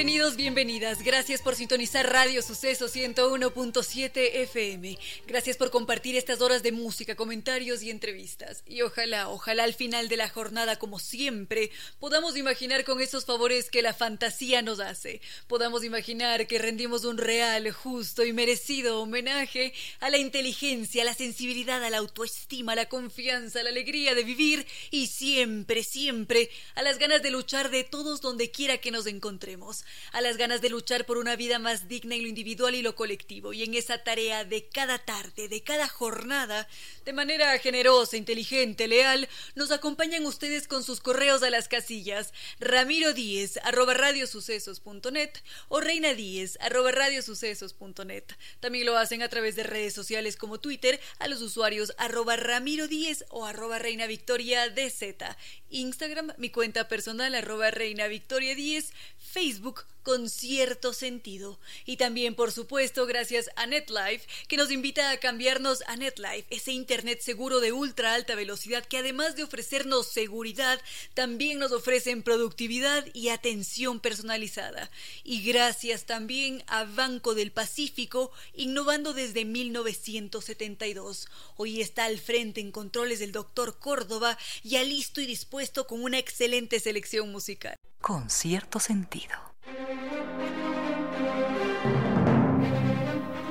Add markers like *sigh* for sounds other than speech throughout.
Bienvenidos, bienvenidas. Gracias por sintonizar Radio Suceso 101.7 FM. Gracias por compartir estas horas de música, comentarios y entrevistas. Y ojalá, ojalá al final de la jornada, como siempre, podamos imaginar con esos favores que la fantasía nos hace. Podamos imaginar que rendimos un real, justo y merecido homenaje a la inteligencia, a la sensibilidad, a la autoestima, a la confianza, a la alegría de vivir y siempre, siempre a las ganas de luchar de todos donde quiera que nos encontremos a las ganas de luchar por una vida más digna en lo individual y lo colectivo, y en esa tarea de cada tarde, de cada jornada, de manera generosa, inteligente, leal, nos acompañan ustedes con sus correos a las casillas ramiro díez arroba radiosucesos.net o reina díez arroba radiosucesos.net. También lo hacen a través de redes sociales como Twitter a los usuarios arroba ramiro díez o arroba reina victoria dz. Instagram, mi cuenta personal arroba reina victoria 10, Facebook con cierto sentido. Y también, por supuesto, gracias a NetLife, que nos invita a cambiarnos a NetLife, ese Internet seguro de ultra alta velocidad que además de ofrecernos seguridad, también nos ofrecen productividad y atención personalizada. Y gracias también a Banco del Pacífico, innovando desde 1972. Hoy está al frente en controles del doctor Córdoba, ya listo y dispuesto con una excelente selección musical. Con cierto sentido.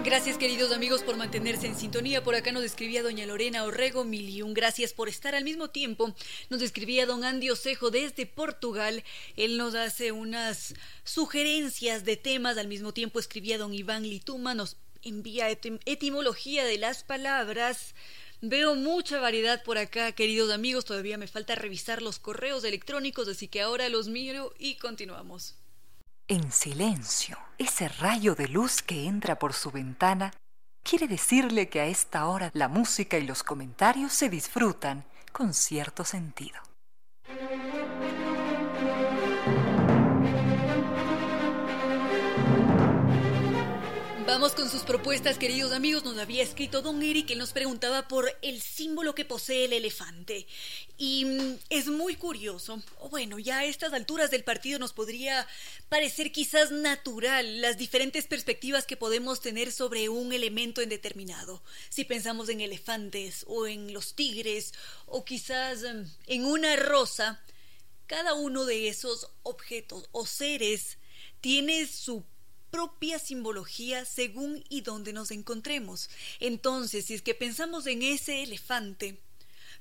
Gracias queridos amigos por mantenerse en sintonía. Por acá nos escribía doña Lorena Orrego Miliun. Gracias por estar al mismo tiempo. Nos escribía don Andy Osejo desde Portugal. Él nos hace unas sugerencias de temas. Al mismo tiempo escribía don Iván Lituma. Nos envía etimología de las palabras. Veo mucha variedad por acá, queridos amigos. Todavía me falta revisar los correos electrónicos, así que ahora los miro y continuamos. En silencio, ese rayo de luz que entra por su ventana quiere decirle que a esta hora la música y los comentarios se disfrutan con cierto sentido. Vamos con sus propuestas, queridos amigos. Nos había escrito Don Eric, él nos preguntaba por el símbolo que posee el elefante. Y mm, es muy curioso, o bueno, ya a estas alturas del partido nos podría parecer quizás natural las diferentes perspectivas que podemos tener sobre un elemento en determinado. Si pensamos en elefantes o en los tigres o quizás mm, en una rosa, cada uno de esos objetos o seres tiene su propia simbología según y donde nos encontremos. Entonces, si es que pensamos en ese elefante,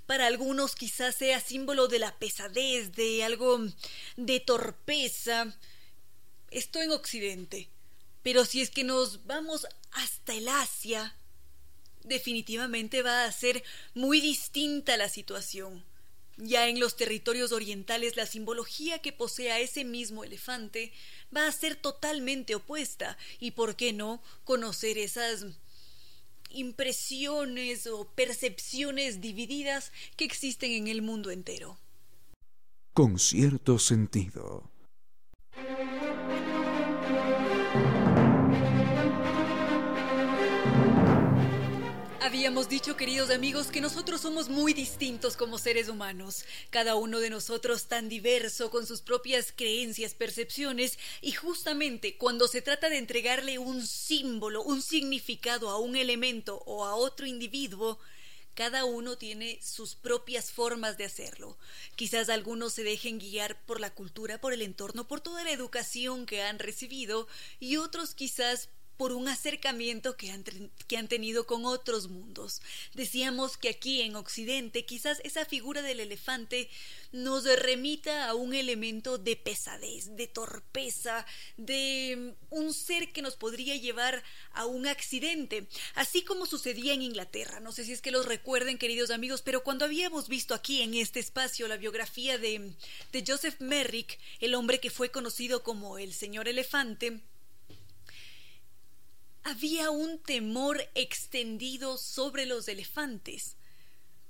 para algunos quizás sea símbolo de la pesadez, de algo de torpeza. Esto en Occidente. Pero si es que nos vamos hasta el Asia, definitivamente va a ser muy distinta la situación. Ya en los territorios orientales la simbología que posea ese mismo elefante va a ser totalmente opuesta y por qué no conocer esas impresiones o percepciones divididas que existen en el mundo entero. Con cierto sentido. Habíamos dicho, queridos amigos, que nosotros somos muy distintos como seres humanos, cada uno de nosotros tan diverso, con sus propias creencias, percepciones, y justamente cuando se trata de entregarle un símbolo, un significado a un elemento o a otro individuo, cada uno tiene sus propias formas de hacerlo. Quizás algunos se dejen guiar por la cultura, por el entorno, por toda la educación que han recibido, y otros quizás por un acercamiento que han, tenido con otros mundos. Decíamos que aquí en Occidente quizás esa figura del elefante nos remita a un elemento de pesadez, de torpeza, de un ser que nos podría llevar a un accidente, así como sucedía en Inglaterra. No sé si es que los recuerden, queridos amigos, pero cuando habíamos visto aquí en este espacio la biografía de, de Joseph Merrick, el hombre que fue conocido como el señor elefante, había un temor extendido sobre los elefantes,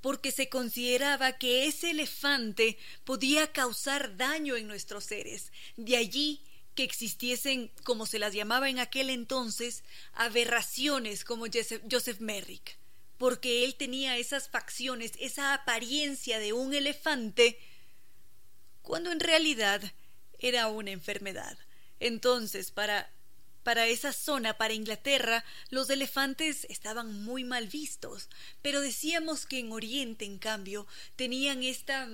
porque se consideraba que ese elefante podía causar daño en nuestros seres. De allí que existiesen, como se las llamaba en aquel entonces, aberraciones como Joseph Merrick, porque él tenía esas facciones, esa apariencia de un elefante, cuando en realidad era una enfermedad. Entonces, para para esa zona, para Inglaterra, los elefantes estaban muy mal vistos, pero decíamos que en Oriente, en cambio, tenían esta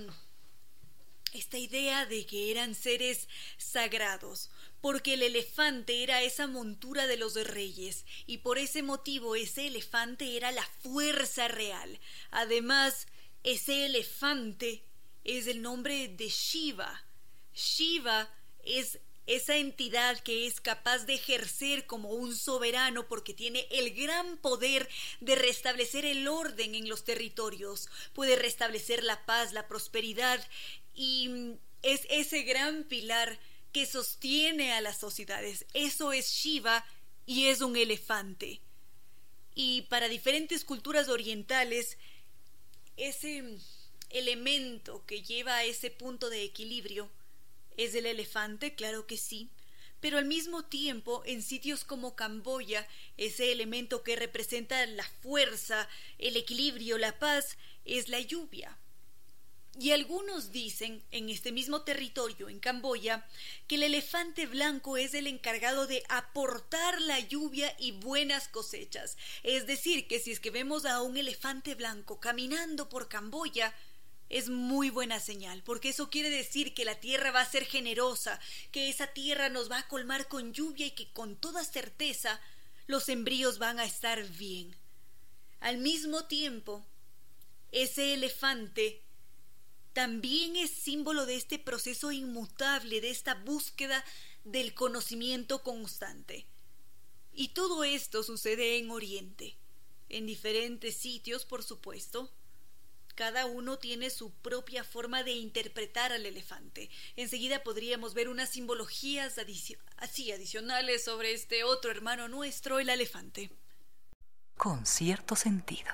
esta idea de que eran seres sagrados, porque el elefante era esa montura de los reyes, y por ese motivo ese elefante era la fuerza real. Además, ese elefante es el nombre de Shiva. Shiva es esa entidad que es capaz de ejercer como un soberano porque tiene el gran poder de restablecer el orden en los territorios, puede restablecer la paz, la prosperidad y es ese gran pilar que sostiene a las sociedades. Eso es Shiva y es un elefante. Y para diferentes culturas orientales, ese elemento que lleva a ese punto de equilibrio ¿Es el elefante? Claro que sí. Pero al mismo tiempo, en sitios como Camboya, ese elemento que representa la fuerza, el equilibrio, la paz, es la lluvia. Y algunos dicen, en este mismo territorio, en Camboya, que el elefante blanco es el encargado de aportar la lluvia y buenas cosechas. Es decir, que si es que vemos a un elefante blanco caminando por Camboya, es muy buena señal, porque eso quiere decir que la tierra va a ser generosa, que esa tierra nos va a colmar con lluvia y que con toda certeza los embrios van a estar bien. Al mismo tiempo, ese elefante también es símbolo de este proceso inmutable, de esta búsqueda del conocimiento constante. Y todo esto sucede en Oriente, en diferentes sitios, por supuesto, cada uno tiene su propia forma de interpretar al elefante. Enseguida podríamos ver unas simbologías así adicionales sobre este otro hermano nuestro, el elefante. Con cierto sentido.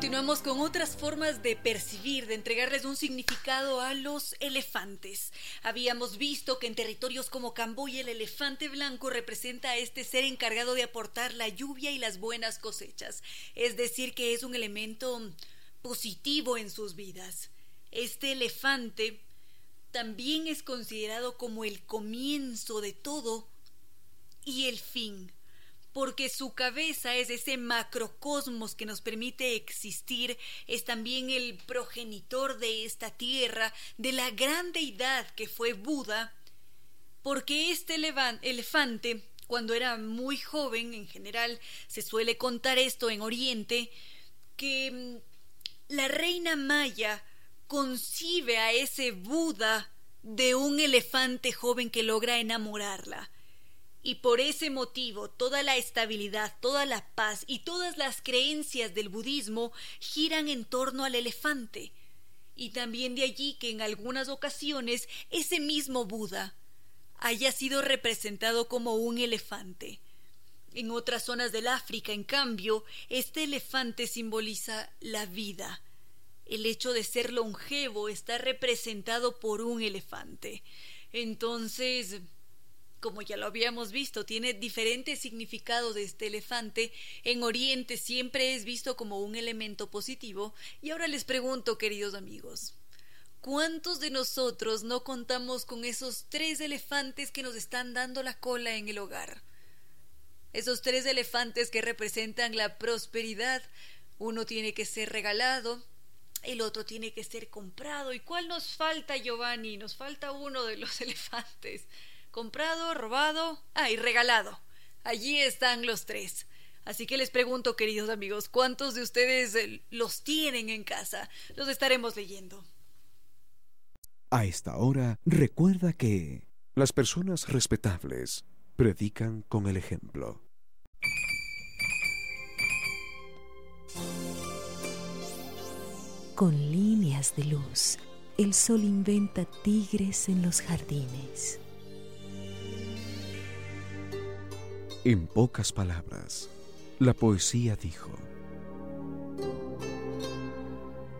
Continuamos con otras formas de percibir, de entregarles un significado a los elefantes. Habíamos visto que en territorios como Camboya el elefante blanco representa a este ser encargado de aportar la lluvia y las buenas cosechas, es decir, que es un elemento positivo en sus vidas. Este elefante también es considerado como el comienzo de todo y el fin porque su cabeza es ese macrocosmos que nos permite existir, es también el progenitor de esta tierra, de la gran deidad que fue Buda, porque este elefante, cuando era muy joven, en general se suele contar esto en Oriente, que mm, la reina Maya concibe a ese Buda de un elefante joven que logra enamorarla y por ese motivo toda la estabilidad, toda la paz y todas las creencias del budismo giran en torno al elefante. Y también de allí que en algunas ocasiones ese mismo Buda haya sido representado como un elefante. En otras zonas del África, en cambio, este elefante simboliza la vida. El hecho de ser longevo está representado por un elefante. Entonces, como ya lo habíamos visto, tiene diferentes significados de este elefante. En Oriente siempre es visto como un elemento positivo. Y ahora les pregunto, queridos amigos, ¿cuántos de nosotros no contamos con esos tres elefantes que nos están dando la cola en el hogar? Esos tres elefantes que representan la prosperidad. Uno tiene que ser regalado, el otro tiene que ser comprado. ¿Y cuál nos falta, Giovanni? Nos falta uno de los *laughs* elefantes. Comprado, robado, ah, y regalado. Allí están los tres. Así que les pregunto, queridos amigos, ¿cuántos de ustedes eh, los tienen en casa? Los estaremos leyendo. A esta hora, recuerda que las personas respetables predican con el ejemplo. Con líneas de luz, el sol inventa tigres en los jardines. En pocas palabras, la poesía dijo.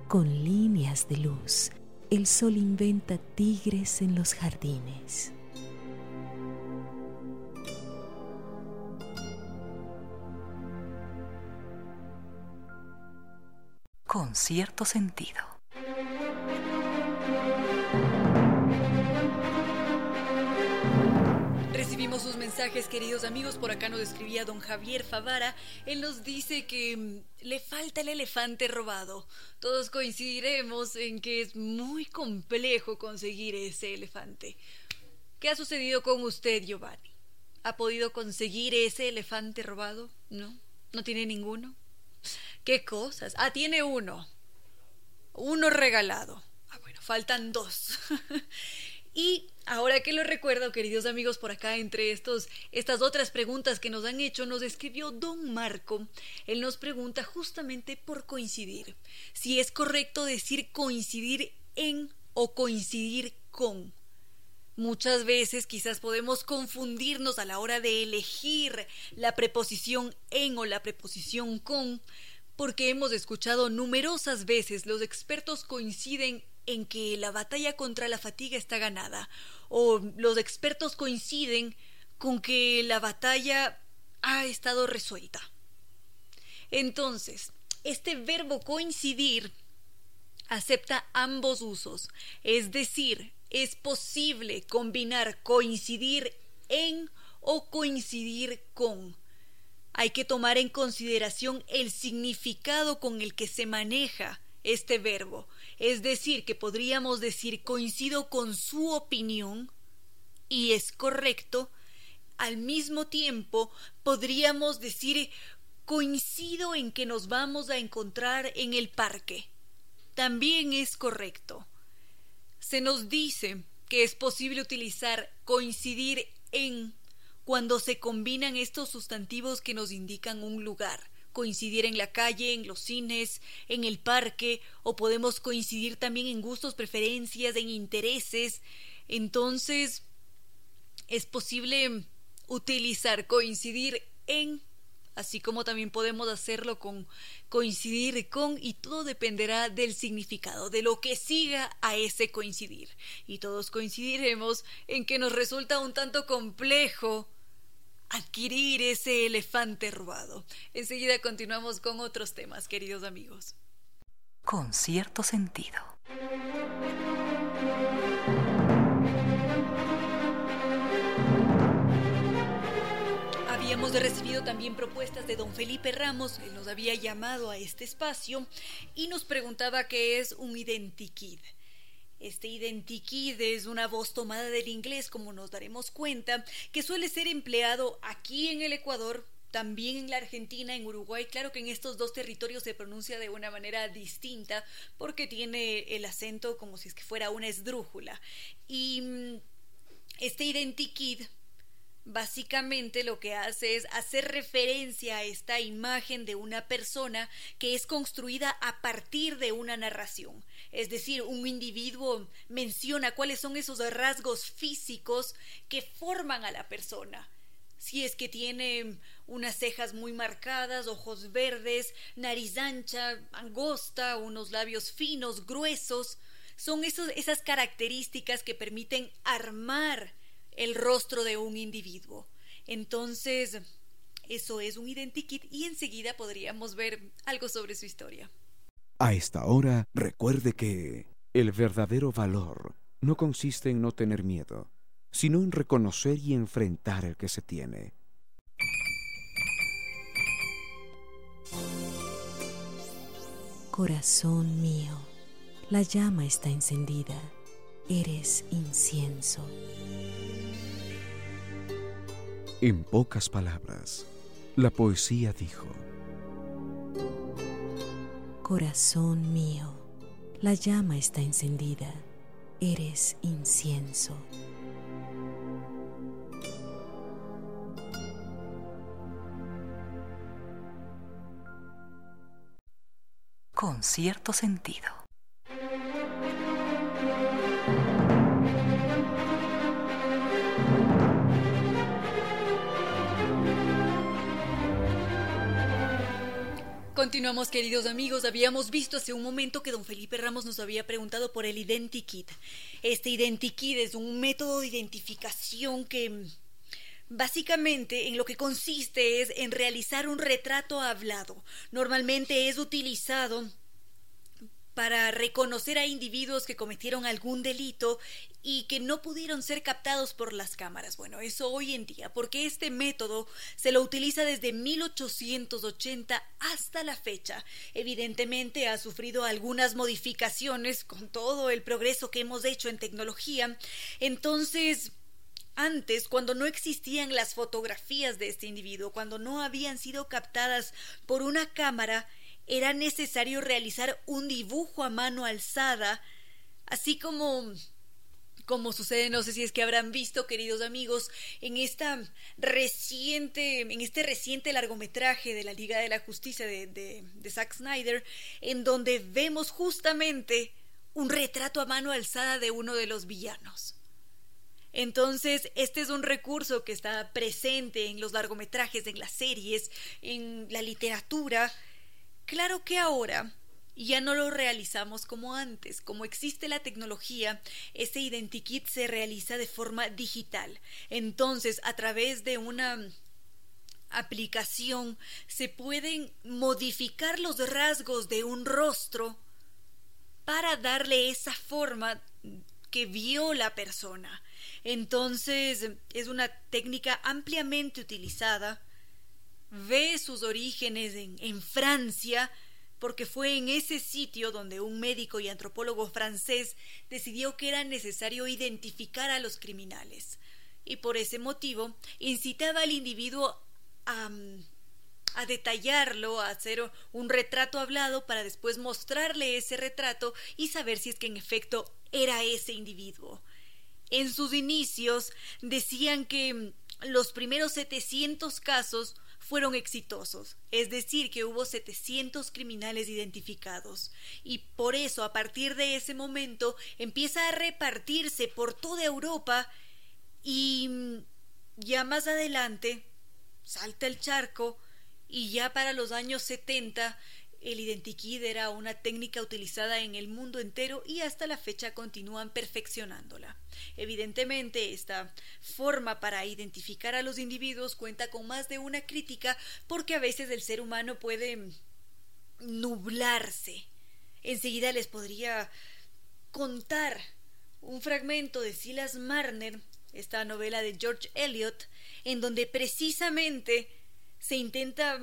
Con líneas de luz, el sol inventa tigres en los jardines. Con cierto sentido. Queridos amigos. Por acá nos escribía don Javier Favara. Él nos dice que mm, le falta el elefante robado. Todos coincidiremos en que es muy complejo conseguir ese elefante. ¿Qué ha sucedido con usted, Giovanni? ¿Ha podido conseguir ese elefante robado? ¿No? ¿No tiene ninguno? ¿Qué cosas? Ah, tiene uno. Uno regalado. Ah, bueno, faltan dos. *laughs* Y ahora que lo recuerdo, queridos amigos, por acá entre estos, estas otras preguntas que nos han hecho, nos escribió don Marco. Él nos pregunta justamente por coincidir. Si es correcto decir coincidir en o coincidir con. Muchas veces quizás podemos confundirnos a la hora de elegir la preposición en o la preposición con, porque hemos escuchado numerosas veces los expertos coinciden en que la batalla contra la fatiga está ganada, o los expertos coinciden con que la batalla ha estado resuelta. Entonces, este verbo coincidir acepta ambos usos, es decir, es posible combinar coincidir en o coincidir con. Hay que tomar en consideración el significado con el que se maneja este verbo. Es decir, que podríamos decir coincido con su opinión y es correcto. Al mismo tiempo, podríamos decir coincido en que nos vamos a encontrar en el parque. También es correcto. Se nos dice que es posible utilizar coincidir en cuando se combinan estos sustantivos que nos indican un lugar coincidir en la calle, en los cines, en el parque, o podemos coincidir también en gustos, preferencias, en intereses. Entonces, es posible utilizar coincidir en, así como también podemos hacerlo con coincidir con, y todo dependerá del significado, de lo que siga a ese coincidir. Y todos coincidiremos en que nos resulta un tanto complejo adquirir ese elefante robado. Enseguida continuamos con otros temas, queridos amigos. Con cierto sentido. Habíamos recibido también propuestas de don Felipe Ramos, él nos había llamado a este espacio y nos preguntaba qué es un identikit. Este identikit es una voz tomada del inglés, como nos daremos cuenta, que suele ser empleado aquí en el Ecuador, también en la Argentina, en Uruguay. Claro que en estos dos territorios se pronuncia de una manera distinta porque tiene el acento como si es que fuera una esdrújula. Y mm, este identikit Básicamente lo que hace es hacer referencia a esta imagen de una persona que es construida a partir de una narración. Es decir, un individuo menciona cuáles son esos rasgos físicos que forman a la persona. Si es que tiene unas cejas muy marcadas, ojos verdes, nariz ancha, angosta, unos labios finos, gruesos, son esas características que permiten armar el rostro de un individuo. Entonces, eso es un identikit y enseguida podríamos ver algo sobre su historia. A esta hora, recuerde que el verdadero valor no consiste en no tener miedo, sino en reconocer y enfrentar el que se tiene. Corazón mío La llama está encendida, eres incienso. En pocas palabras, la poesía dijo, Corazón mío, la llama está encendida, eres incienso. Con cierto sentido. Continuamos, queridos amigos. Habíamos visto hace un momento que don Felipe Ramos nos había preguntado por el Identikit. Este Identikit es un método de identificación que mm, básicamente en lo que consiste es en realizar un retrato hablado. Normalmente es utilizado para reconocer a individuos que cometieron algún delito y que no pudieron ser captados por las cámaras. Bueno, eso hoy en día, porque este método se lo utiliza desde 1880 hasta la fecha. Evidentemente ha sufrido algunas modificaciones con todo el progreso que hemos hecho en tecnología. Entonces, antes, cuando no existían las fotografías de este individuo, cuando no habían sido captadas por una cámara, era necesario realizar un dibujo a mano alzada, así como como sucede, no sé si es que habrán visto, queridos amigos, en esta reciente, en este reciente largometraje de la Liga de la Justicia de, de, de Zack Snyder, en donde vemos justamente un retrato a mano alzada de uno de los villanos. Entonces, este es un recurso que está presente en los largometrajes, en las series, en la literatura, Claro que ahora ya no lo realizamos como antes. Como existe la tecnología, ese identikit se realiza de forma digital. Entonces, a través de una aplicación se pueden modificar los rasgos de un rostro para darle esa forma que vio la persona. Entonces, es una técnica ampliamente utilizada ve sus orígenes en, Francia, porque fue en ese sitio donde un médico y antropólogo francés decidió que era necesario identificar a los criminales. Y por ese motivo incitaba al individuo a, a detallarlo, a hacer un retrato hablado para después mostrarle ese retrato y saber si es que en efecto era ese individuo. En sus inicios decían que los primeros 700 casos fueron exitosos, es decir, que hubo 700 criminales identificados. Y por eso, a partir de ese momento, empieza a repartirse por toda Europa y mm, ya más adelante salta el charco y ya para los años 70 el identikit era una técnica utilizada en el mundo entero y hasta la fecha continúan perfeccionándola. Evidentemente, esta forma para identificar a los individuos cuenta con más de una crítica porque a veces el ser humano puede nublarse. Enseguida les podría contar un fragmento de Silas Marner, esta novela de George Eliot, en donde precisamente se intenta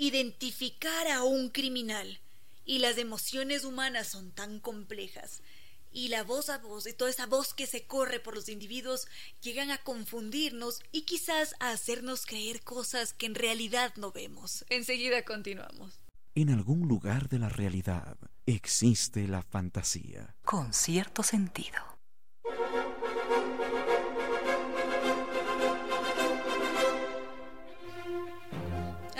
identificar a un criminal. Y las emociones humanas son tan complejas. Y la voz a voz, y toda esa voz que se corre por los individuos, llegan a confundirnos y quizás a hacernos creer cosas que en realidad no vemos. Enseguida continuamos. En algún lugar de la realidad existe la fantasía. Con cierto sentido.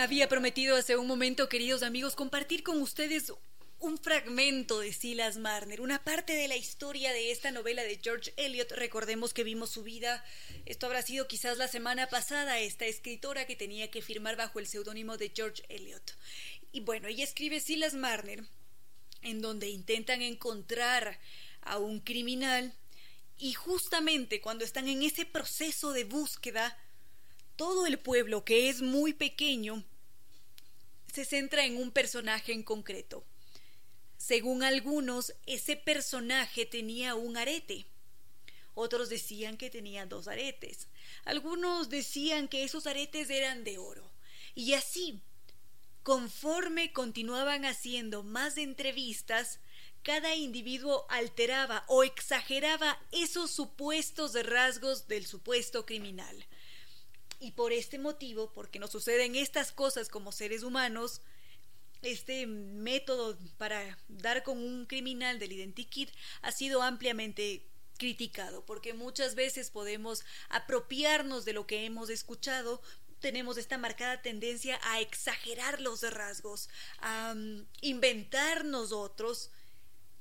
Había prometido hace un momento, queridos amigos, compartir con ustedes un fragmento de Silas Marner, una parte de la historia de esta novela de George Eliot. Recordemos que vimos su vida, esto habrá sido quizás la semana pasada, esta escritora que tenía que firmar bajo el seudónimo de George Eliot. Y bueno, ella escribe Silas Marner, en donde intentan encontrar a un criminal y justamente cuando están en ese proceso de búsqueda, todo el pueblo, que es muy pequeño, se centra en un personaje en concreto. Según algunos, ese personaje tenía un arete. Otros decían que tenía dos aretes. Algunos decían que esos aretes eran de oro. Y así, conforme continuaban haciendo más entrevistas, cada individuo alteraba o exageraba esos supuestos rasgos del supuesto criminal. Y por este motivo, porque nos suceden estas cosas como seres humanos, este método para dar con un criminal del identikit ha sido ampliamente criticado, porque muchas veces podemos apropiarnos de lo que hemos escuchado, tenemos esta marcada tendencia a exagerar los rasgos, a mm, inventarnos otros,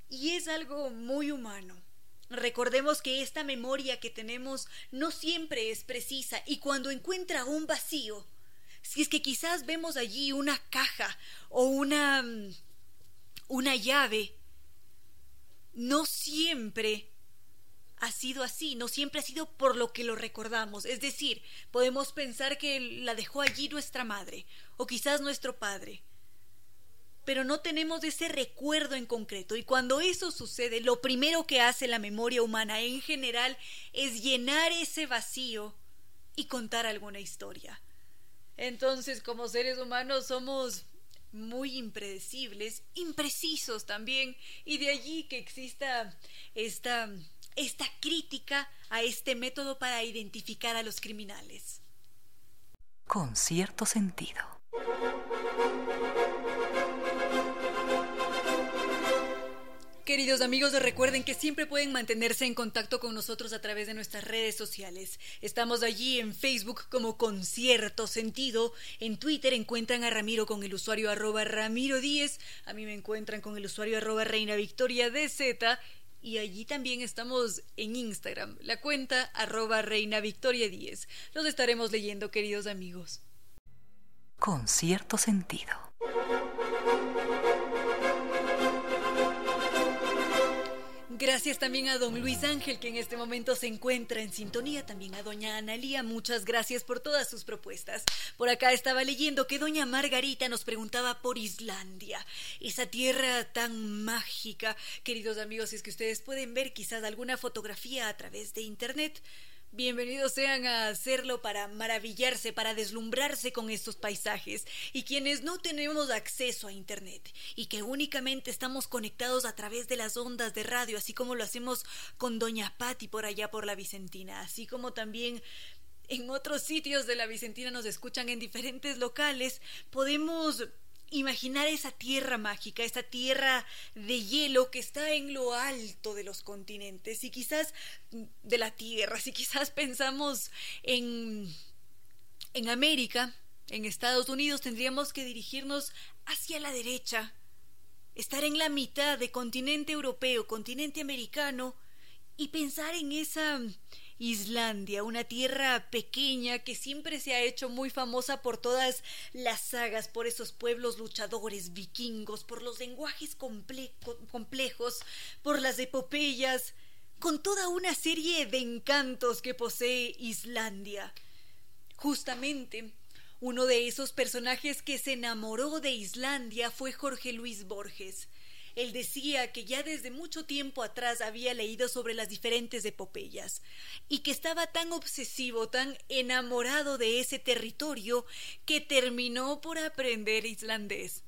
y es algo muy humano. Recordemos que esta memoria que tenemos no siempre es precisa y cuando encuentra un vacío, si es que quizás vemos allí una caja o una mm, una llave, no siempre ha sido así, no siempre ha sido por lo que lo recordamos. Es decir, podemos pensar que la dejó allí nuestra madre o quizás nuestro padre pero no tenemos ese recuerdo en concreto. Y cuando eso sucede, lo primero que hace la memoria humana en general es llenar ese vacío y contar alguna historia. Entonces, como seres humanos somos muy impredecibles, imprecisos también, y de allí que exista esta, esta crítica a este método para identificar a los criminales. Con cierto sentido. Queridos amigos, recuerden que siempre pueden mantenerse en contacto con nosotros a través de nuestras redes sociales. Estamos allí en Facebook como Concierto Sentido. En Twitter encuentran a Ramiro con el usuario arroba Ramiro 10. A mí me encuentran con el usuario arroba Reina Victoria DZ. Y allí también estamos en Instagram, la cuenta arroba Reina Victoria 10. Los estaremos leyendo, queridos amigos. Con cierto sentido. Gracias también a don Luis Ángel, que en este momento se encuentra en sintonía. También a doña Analía, muchas gracias por todas sus propuestas. Por acá estaba leyendo que doña Margarita nos preguntaba por Islandia, esa tierra tan mágica. Queridos amigos, es que ustedes pueden ver quizás alguna fotografía a través de internet, Bienvenidos sean a hacerlo para maravillarse, para deslumbrarse con estos paisajes. Y quienes no tenemos acceso a Internet y que únicamente estamos conectados a través de las ondas de radio, así como lo hacemos con Doña Patti por allá por la Vicentina, así como también en otros sitios de la Vicentina nos escuchan en diferentes locales, podemos imaginar esa tierra mágica, esa tierra de hielo que está en lo alto de los continentes. Y quizás de la tierra, si quizás pensamos en, en América, en Estados Unidos, tendríamos que dirigirnos hacia la derecha, estar en la mitad de continente europeo, continente americano y pensar en esa Islandia, una tierra pequeña que siempre se ha hecho muy famosa por todas las sagas, por esos pueblos luchadores vikingos, por los lenguajes complejos, por las epopeyas, con toda una serie de encantos que posee Islandia. Justamente, uno de esos personajes que se enamoró de Islandia fue Jorge Luis Borges, él decía que ya desde mucho tiempo atrás había leído sobre las diferentes epopeyas y que estaba tan obsesivo, tan enamorado de ese territorio que terminó por aprender islandés.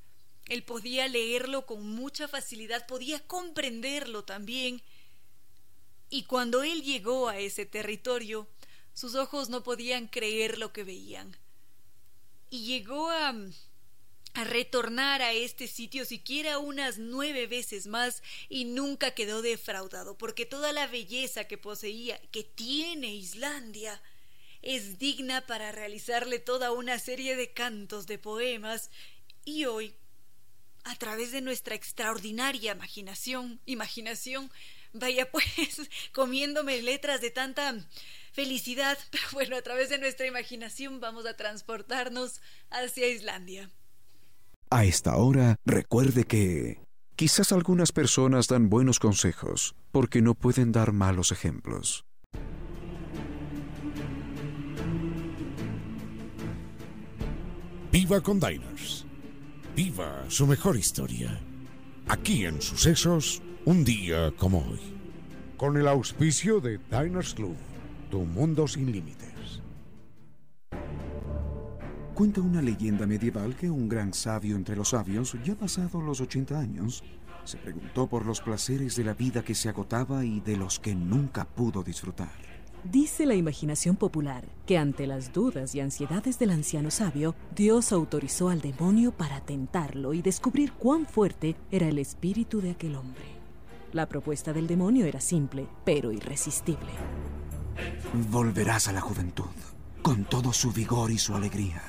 Él podía leerlo con mucha facilidad, podía comprenderlo también. Y cuando él llegó a ese territorio, sus ojos no podían creer lo que veían. Y llegó a a retornar a este sitio siquiera unas nueve veces más y nunca quedó defraudado, porque toda la belleza que poseía, que tiene Islandia, es digna para realizarle toda una serie de cantos, de poemas, y hoy, a través de nuestra extraordinaria imaginación, imaginación, vaya *laughs* pues comiéndome letras de tanta felicidad, pero bueno, a través de nuestra imaginación vamos a transportarnos hacia Islandia. A esta hora, recuerde que quizás algunas personas dan buenos consejos porque no pueden dar malos ejemplos. Viva con Diners. Viva su mejor historia. Aquí en Sucesos, un día como hoy. Con el auspicio de Diners Club, tu mundo sin límites. Cuenta una leyenda medieval que un gran sabio entre los sabios, ya pasado los 80 años, Se preguntó por los placeres de la vida que se agotaba y de los que nunca pudo disfrutar. Dice la imaginación popular que ante las dudas y ansiedades del anciano sabio, Dios autorizó al demonio para tentarlo y descubrir cuán fuerte era el espíritu de aquel hombre. La propuesta del demonio era simple, pero irresistible. Volverás a la juventud, con todo su vigor y su alegría.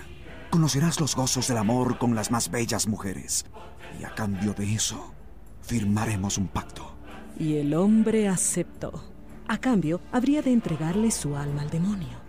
Conocerás los gozos del amor con las más bellas mujeres. Y a cambio de eso, firmaremos un pacto. Y el hombre aceptó. A cambio, habría de entregarle su alma al demonio.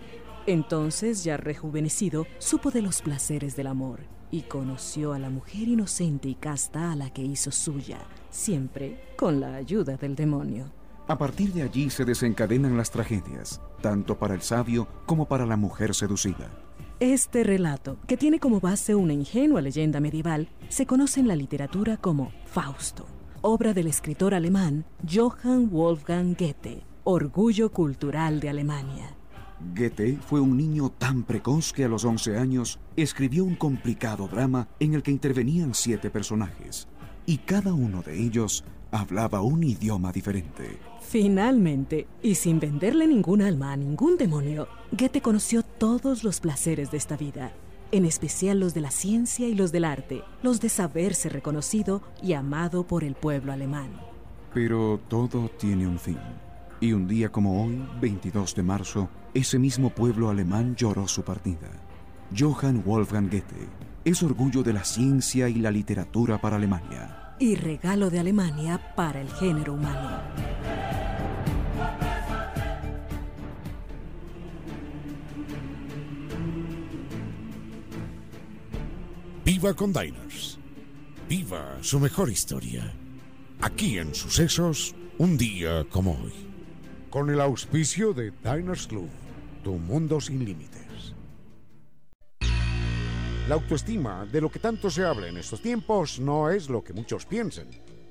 Entonces, ya rejuvenecido, supo de los placeres del amor y conoció a la mujer inocente y casta a la que hizo suya, siempre con la ayuda del demonio. A partir de allí se desencadenan las tragedias, tanto para el sabio como para la mujer seducida. Este relato, que tiene como base una ingenua leyenda medieval, se conoce en la literatura como Fausto, obra del escritor alemán Johann Wolfgang Goethe, Orgullo Cultural de Alemania. Goethe fue un niño tan precoz que a los 11 años escribió un complicado drama en el que intervenían siete personajes, y cada uno de ellos hablaba un idioma diferente. Finalmente, y sin venderle ningún alma a ningún demonio, Goethe conoció todos los placeres de esta vida, en especial los de la ciencia y los del arte, los de saberse reconocido y amado por el pueblo alemán. Pero todo tiene un fin. Y un día como hoy, 22 de marzo, ese mismo pueblo alemán lloró su partida. Johann Wolfgang Goethe es orgullo de la ciencia y la literatura para Alemania. Y regalo de Alemania para el género humano. Viva con Diners. Viva su mejor historia. Aquí en Sucesos, un día como hoy con el auspicio de Diners Club, tu mundo sin límites. La autoestima, de lo que tanto se habla en estos tiempos, no es lo que muchos piensan.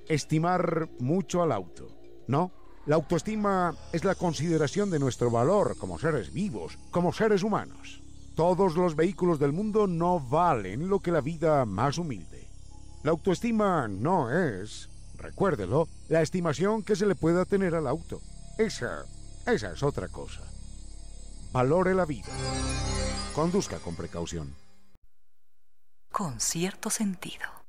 Estimar mucho al auto. No, la autoestima es la consideración de nuestro valor como seres vivos, como seres humanos. Todos los vehículos del mundo no valen lo que la vida más humilde. La autoestima no es, recuérdelo, la estimación que se le pueda tener al auto. Esa, esa es otra cosa. Valore la vida. Conduzca con precaución. Con cierto sentido.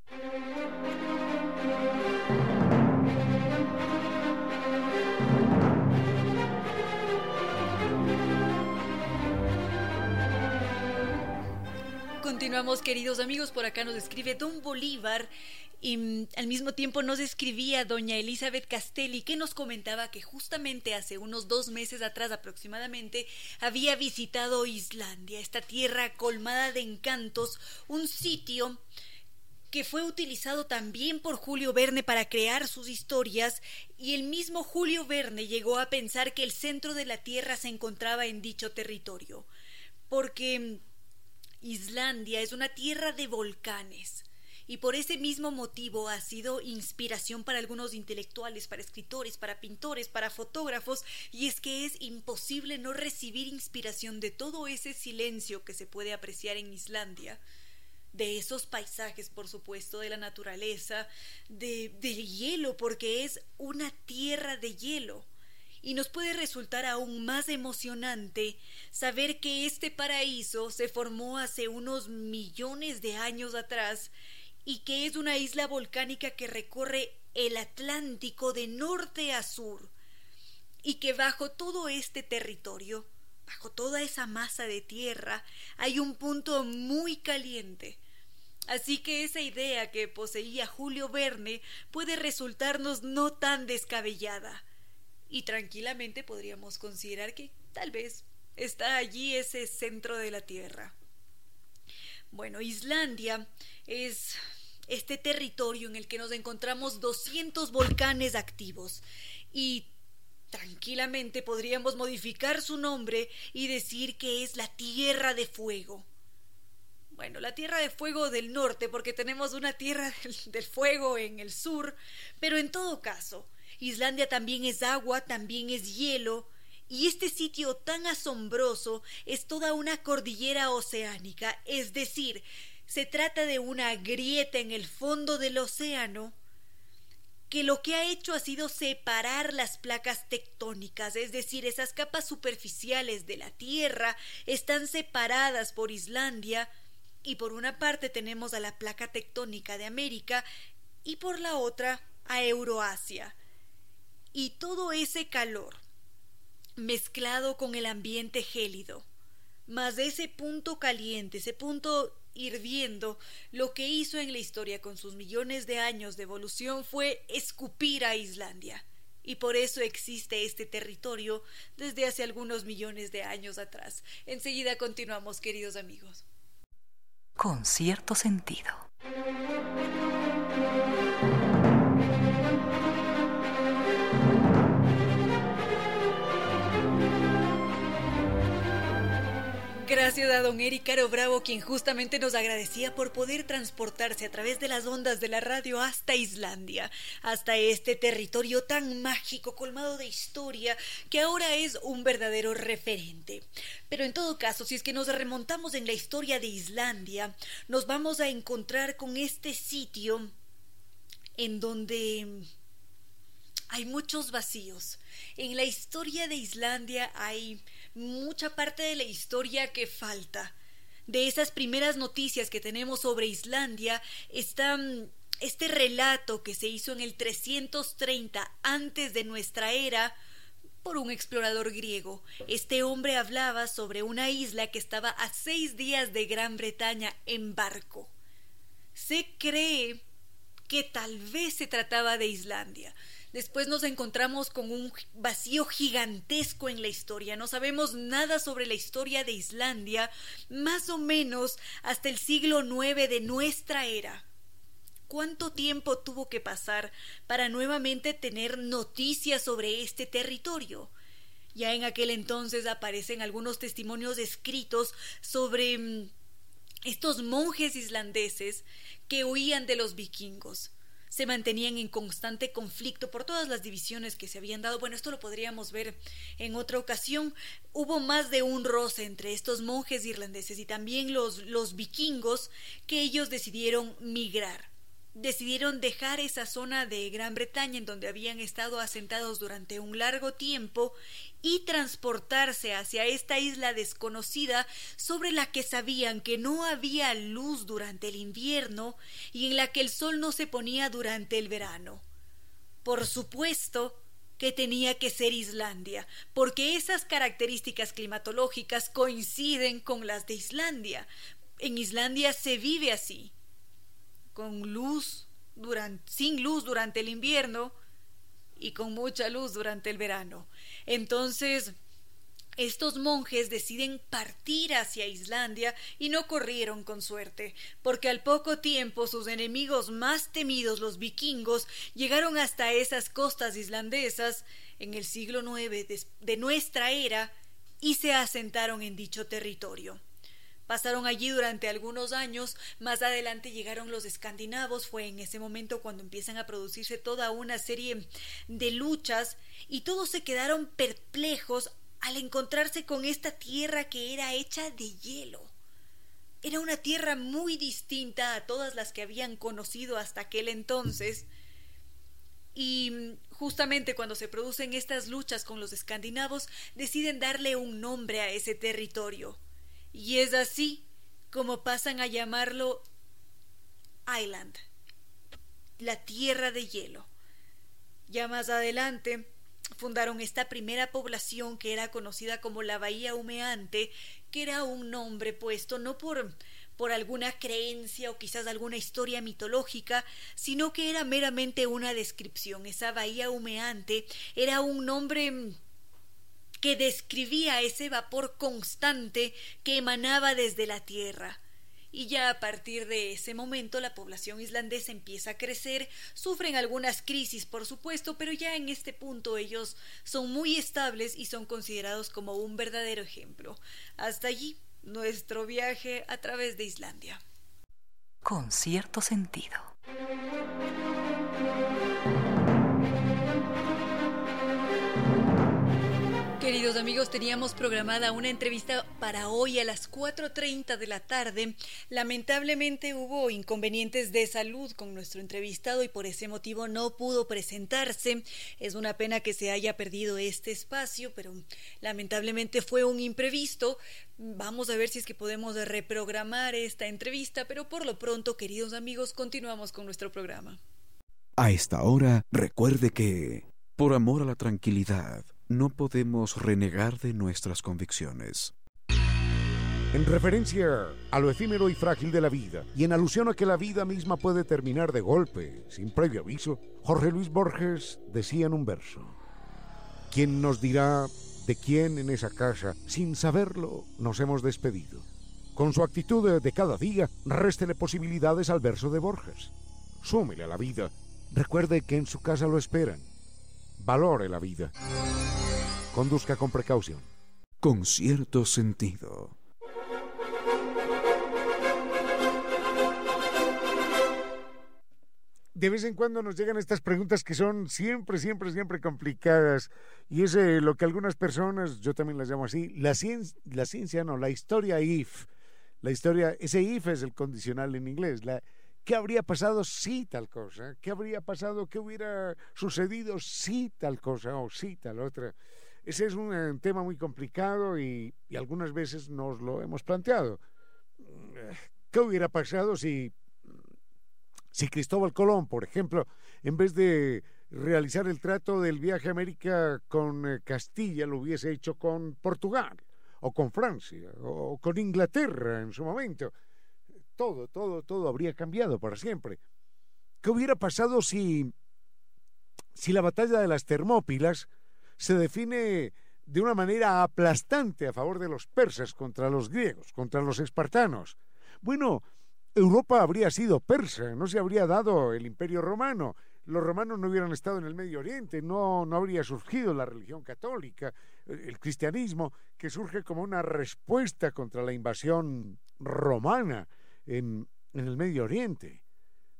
Continuamos, queridos amigos. Por acá nos escribe Don Bolívar y mm, al mismo tiempo nos escribía doña Elizabeth Castelli que nos comentaba que justamente hace unos dos meses atrás aproximadamente había visitado Islandia, esta tierra colmada de encantos, un sitio que fue utilizado también por Julio Verne para crear sus historias y el mismo Julio Verne llegó a pensar que el centro de la Tierra se encontraba en dicho territorio, porque Islandia es una tierra de volcanes y por ese mismo motivo ha sido inspiración para algunos intelectuales, para escritores, para pintores, para fotógrafos, y es que es imposible no recibir inspiración de todo ese silencio que se puede apreciar en Islandia de esos paisajes, por supuesto, de la naturaleza, de, del hielo, porque es una tierra de hielo. Y nos puede resultar aún más emocionante saber que este paraíso se formó hace unos millones de años atrás y que es una isla volcánica que recorre el Atlántico de norte a sur y que bajo todo este territorio, bajo toda esa masa de tierra, hay un punto muy caliente. Así que esa idea que poseía Julio Verne puede resultarnos no tan descabellada. Y tranquilamente podríamos considerar que tal vez está allí ese centro de la Tierra. Bueno, Islandia es este territorio en el que nos encontramos 200 volcanes activos y tranquilamente podríamos modificar su nombre y decir que es la Tierra de Fuego. Bueno, la Tierra de Fuego del norte, porque tenemos una Tierra *laughs* del, Fuego en el sur, pero en todo caso, Islandia también es agua, también es hielo, y este sitio tan asombroso es toda una cordillera oceánica, es decir, se trata de una grieta en el fondo del océano que lo que ha hecho ha sido separar las placas tectónicas, es decir, esas capas superficiales de la Tierra están separadas por Islandia y por una parte tenemos a la placa tectónica de América y por la otra a Euroasia. Y todo ese calor, mezclado con el ambiente gélido, más ese punto caliente, ese punto hirviendo, lo que hizo en la historia con sus millones de años de evolución fue escupir a Islandia. Y por eso existe este territorio desde hace algunos millones de años atrás. Enseguida continuamos, queridos amigos. Con cierto sentido. Gracias a don Eric Caro Bravo, quien justamente nos agradecía por poder transportarse a través de las ondas de la radio hasta Islandia, hasta este territorio tan mágico, colmado de historia, que ahora es un verdadero referente. Pero en todo caso, si es que nos remontamos en la historia de Islandia, nos vamos a encontrar con este sitio en donde hay muchos vacíos. En la historia de Islandia hay mucha parte de la historia que falta. De esas primeras noticias que tenemos sobre Islandia está mm, este relato que se hizo en el 330 antes de nuestra era por un explorador griego. Este hombre hablaba sobre una isla que estaba a seis días de Gran Bretaña en barco. Se cree que tal vez se trataba de Islandia. Después nos encontramos con un vacío gigantesco en la historia. No sabemos nada sobre la historia de Islandia, más o menos hasta el siglo IX de nuestra era. ¿Cuánto tiempo tuvo que pasar para nuevamente tener noticias sobre este territorio? Ya en aquel entonces aparecen algunos testimonios escritos sobre mm, estos monjes islandeses que huían de los vikingos se mantenían en constante conflicto por todas las divisiones que se habían dado. Bueno, esto lo podríamos ver en otra ocasión. Hubo más de un roce entre estos monjes irlandeses y también los, los vikingos que ellos decidieron migrar decidieron dejar esa zona de Gran Bretaña en donde habían estado asentados durante un largo tiempo y transportarse hacia esta isla desconocida sobre la que sabían que no había luz durante el invierno y en la que el sol no se ponía durante el verano. Por supuesto que tenía que ser Islandia, porque esas características climatológicas coinciden con las de Islandia. En Islandia se vive así con luz durante, sin luz durante el invierno y con mucha luz durante el verano. Entonces, estos monjes deciden partir hacia Islandia y no corrieron con suerte, porque al poco tiempo sus enemigos más temidos, los vikingos, llegaron hasta esas costas islandesas en el siglo IX de nuestra era y se asentaron en dicho territorio. Pasaron allí durante algunos años, más adelante llegaron los escandinavos, fue en ese momento cuando empiezan a producirse toda una serie de luchas y todos se quedaron perplejos al encontrarse con esta tierra que era hecha de hielo. Era una tierra muy distinta a todas las que habían conocido hasta aquel entonces. Y justamente cuando se producen estas luchas con los escandinavos, deciden darle un nombre a ese territorio. Y es así como pasan a llamarlo Island, la tierra de hielo. Ya más adelante fundaron esta primera población que era conocida como la Bahía Humeante, que era un nombre puesto no por por alguna creencia o quizás alguna historia mitológica, sino que era meramente una descripción. Esa bahía humeante era un nombre que describía ese vapor constante que emanaba desde la tierra. Y ya a partir de ese momento la población islandesa empieza a crecer, sufren algunas crisis por supuesto, pero ya en este punto ellos son muy estables y son considerados como un verdadero ejemplo. Hasta allí nuestro viaje a través de Islandia. Con cierto sentido. Queridos amigos, teníamos programada una entrevista para hoy a las 4.30 de la tarde. Lamentablemente hubo inconvenientes de salud con nuestro entrevistado y por ese motivo no pudo presentarse. Es una pena que se haya perdido este espacio, pero lamentablemente fue un imprevisto. Vamos a ver si es que podemos reprogramar esta entrevista, pero por lo pronto, queridos amigos, continuamos con nuestro programa. A esta hora, recuerde que, por amor a la tranquilidad, no podemos renegar de nuestras convicciones. En referencia a lo efímero y frágil de la vida, y en alusión a que la vida misma puede terminar de golpe, sin previo aviso, Jorge Luis Borges decía en un verso, ¿quién nos dirá de quién en esa casa, sin saberlo, nos hemos despedido? Con su actitud de cada día, réstele posibilidades al verso de Borges. Súmele a la vida. Recuerde que en su casa lo esperan valore la vida. Conduzca con precaución. Con cierto sentido. De vez en cuando nos llegan estas preguntas que son siempre, siempre, siempre complicadas. Y es eh, lo que algunas personas, yo también las llamo así, la ciencia, la ciencia no, la historia if. La historia, ese if es el condicional en inglés. La, ¿Qué habría pasado si tal cosa? ¿Qué habría pasado? ¿Qué hubiera sucedido si tal cosa o si tal otra? Ese es un, eh, tema muy complicado y, algunas veces nos lo hemos planteado. ¿Qué hubiera pasado si, si Cristóbal Colón, por ejemplo, en vez de realizar el trato del viaje a América con eh, Castilla, lo hubiese hecho con Portugal, o con Francia, o con Inglaterra en su momento? Todo, todo, todo habría cambiado para siempre. ¿Qué hubiera pasado si, si la batalla de las Termópilas se define de una manera aplastante a favor de los persas contra los griegos, contra los espartanos? Bueno, Europa habría sido persa, no se habría dado el imperio romano, los romanos no hubieran estado en el Medio Oriente, no, no habría surgido la religión católica, el cristianismo, que surge como una respuesta contra la invasión romana en, el Medio Oriente.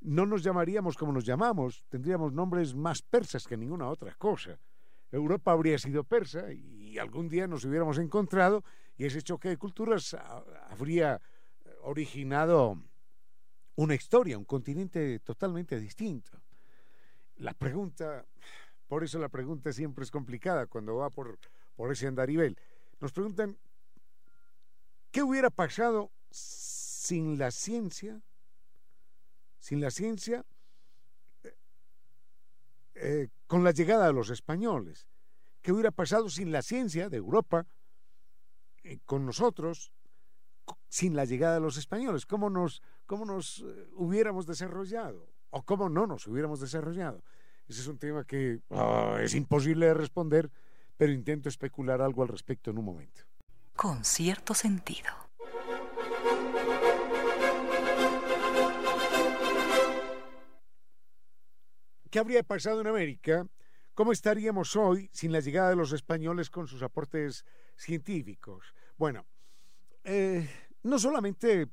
No nos llamaríamos como nos llamamos, tendríamos nombres más persas que ninguna otra cosa. Europa habría sido persa y algún día nos hubiéramos encontrado y ese choque de culturas habría originado una historia, un continente totalmente distinto. La pregunta, por eso la pregunta siempre es complicada cuando va por, por ese andarivel. Nos preguntan, ¿qué hubiera pasado sin la ciencia, sin la ciencia, eh, eh, con la llegada de los españoles. ¿Qué hubiera pasado sin la ciencia de Europa, eh, con nosotros, sin la llegada de los españoles? ¿Cómo nos, cómo nos hubiéramos desarrollado? ¿O cómo no nos hubiéramos desarrollado? Ese es un tema que ah, es imposible de responder, pero intento especular algo al respecto en un momento. Con cierto sentido. ¿Qué habría pasado en América? ¿Cómo estaríamos hoy sin la llegada de los españoles con sus aportes científicos? Bueno, eh, no solamente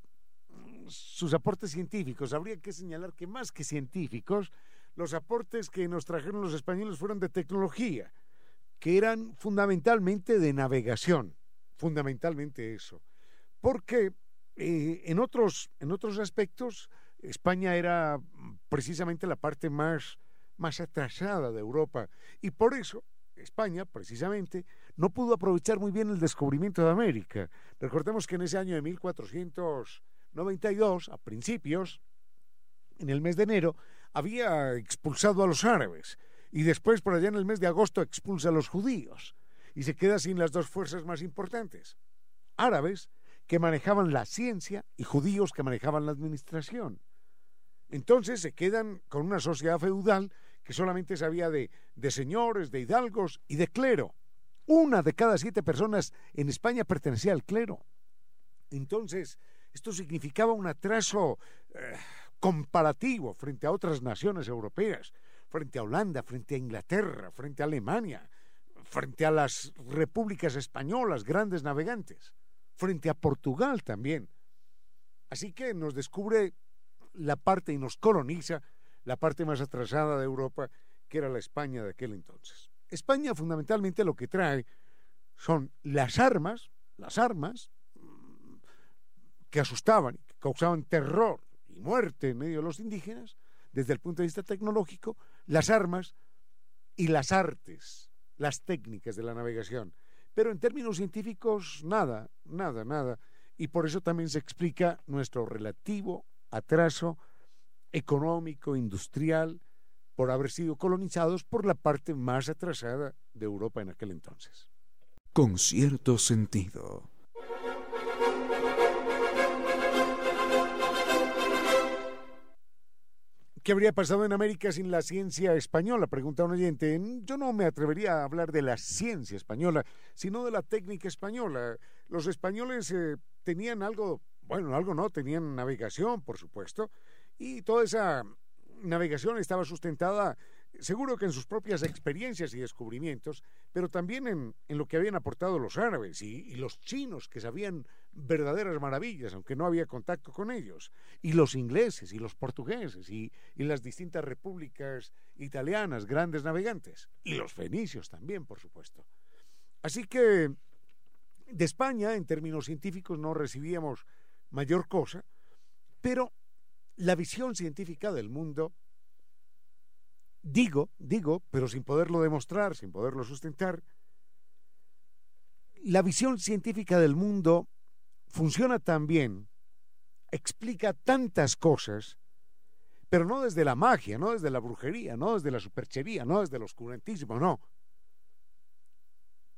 sus aportes científicos, habría que señalar que más que científicos, los aportes que nos trajeron los españoles fueron de tecnología, que eran fundamentalmente de navegación, fundamentalmente eso. Porque eh, en, otros, en otros aspectos, España era precisamente la parte más más atrasada de Europa y por eso España, precisamente, no pudo aprovechar muy bien el descubrimiento de América. Recordemos que en ese año de 1492, a principios, en el mes de enero, había expulsado a los árabes y después, por allá en el mes de agosto, expulsa a los judíos y se queda sin las dos fuerzas más importantes. Árabes que manejaban la ciencia y judíos que manejaban la administración. Entonces se quedan con una sociedad feudal que solamente sabía de, señores, de hidalgos y de clero. Una de cada siete personas en España pertenecía al clero. Entonces, esto significaba un atraso eh, comparativo frente a otras naciones europeas, frente a Holanda, frente a Inglaterra, frente a Alemania, frente a las repúblicas españolas, grandes navegantes, frente a Portugal también. Así que nos descubre la parte y nos coloniza la parte más atrasada de Europa, que era la España de aquel entonces. España fundamentalmente lo que trae son las armas, las armas mm, que asustaban, que causaban terror y muerte en medio de los indígenas, desde el punto de vista tecnológico, las armas y las artes, las técnicas de la navegación. Pero en términos científicos, nada, nada, nada. Y por eso también se explica nuestro relativo atraso económico, industrial, por haber sido colonizados por la parte más atrasada de Europa en aquel entonces. Con cierto sentido. ¿Qué habría pasado en América sin la ciencia española? Pregunta un oyente. Yo no me atrevería a hablar de la ciencia española, sino de la técnica española. Los españoles eh, tenían algo, bueno, algo no, tenían navegación, por supuesto, y toda esa navegación estaba sustentada seguro que en sus propias experiencias y descubrimientos, pero también en, lo que habían aportado los árabes y, los chinos, que sabían verdaderas maravillas, aunque no había contacto con ellos, y los ingleses y los portugueses y las distintas repúblicas italianas, grandes navegantes, y los fenicios también, por supuesto. Así que de España, en términos científicos, no recibíamos mayor cosa, pero la visión científica del mundo Digo, digo, pero sin poderlo demostrar, sin poderlo sustentar, la visión científica del mundo funciona tan bien, explica tantas cosas, pero no desde la magia, no desde la brujería, no desde la superchería, no desde el oscurantismo, no.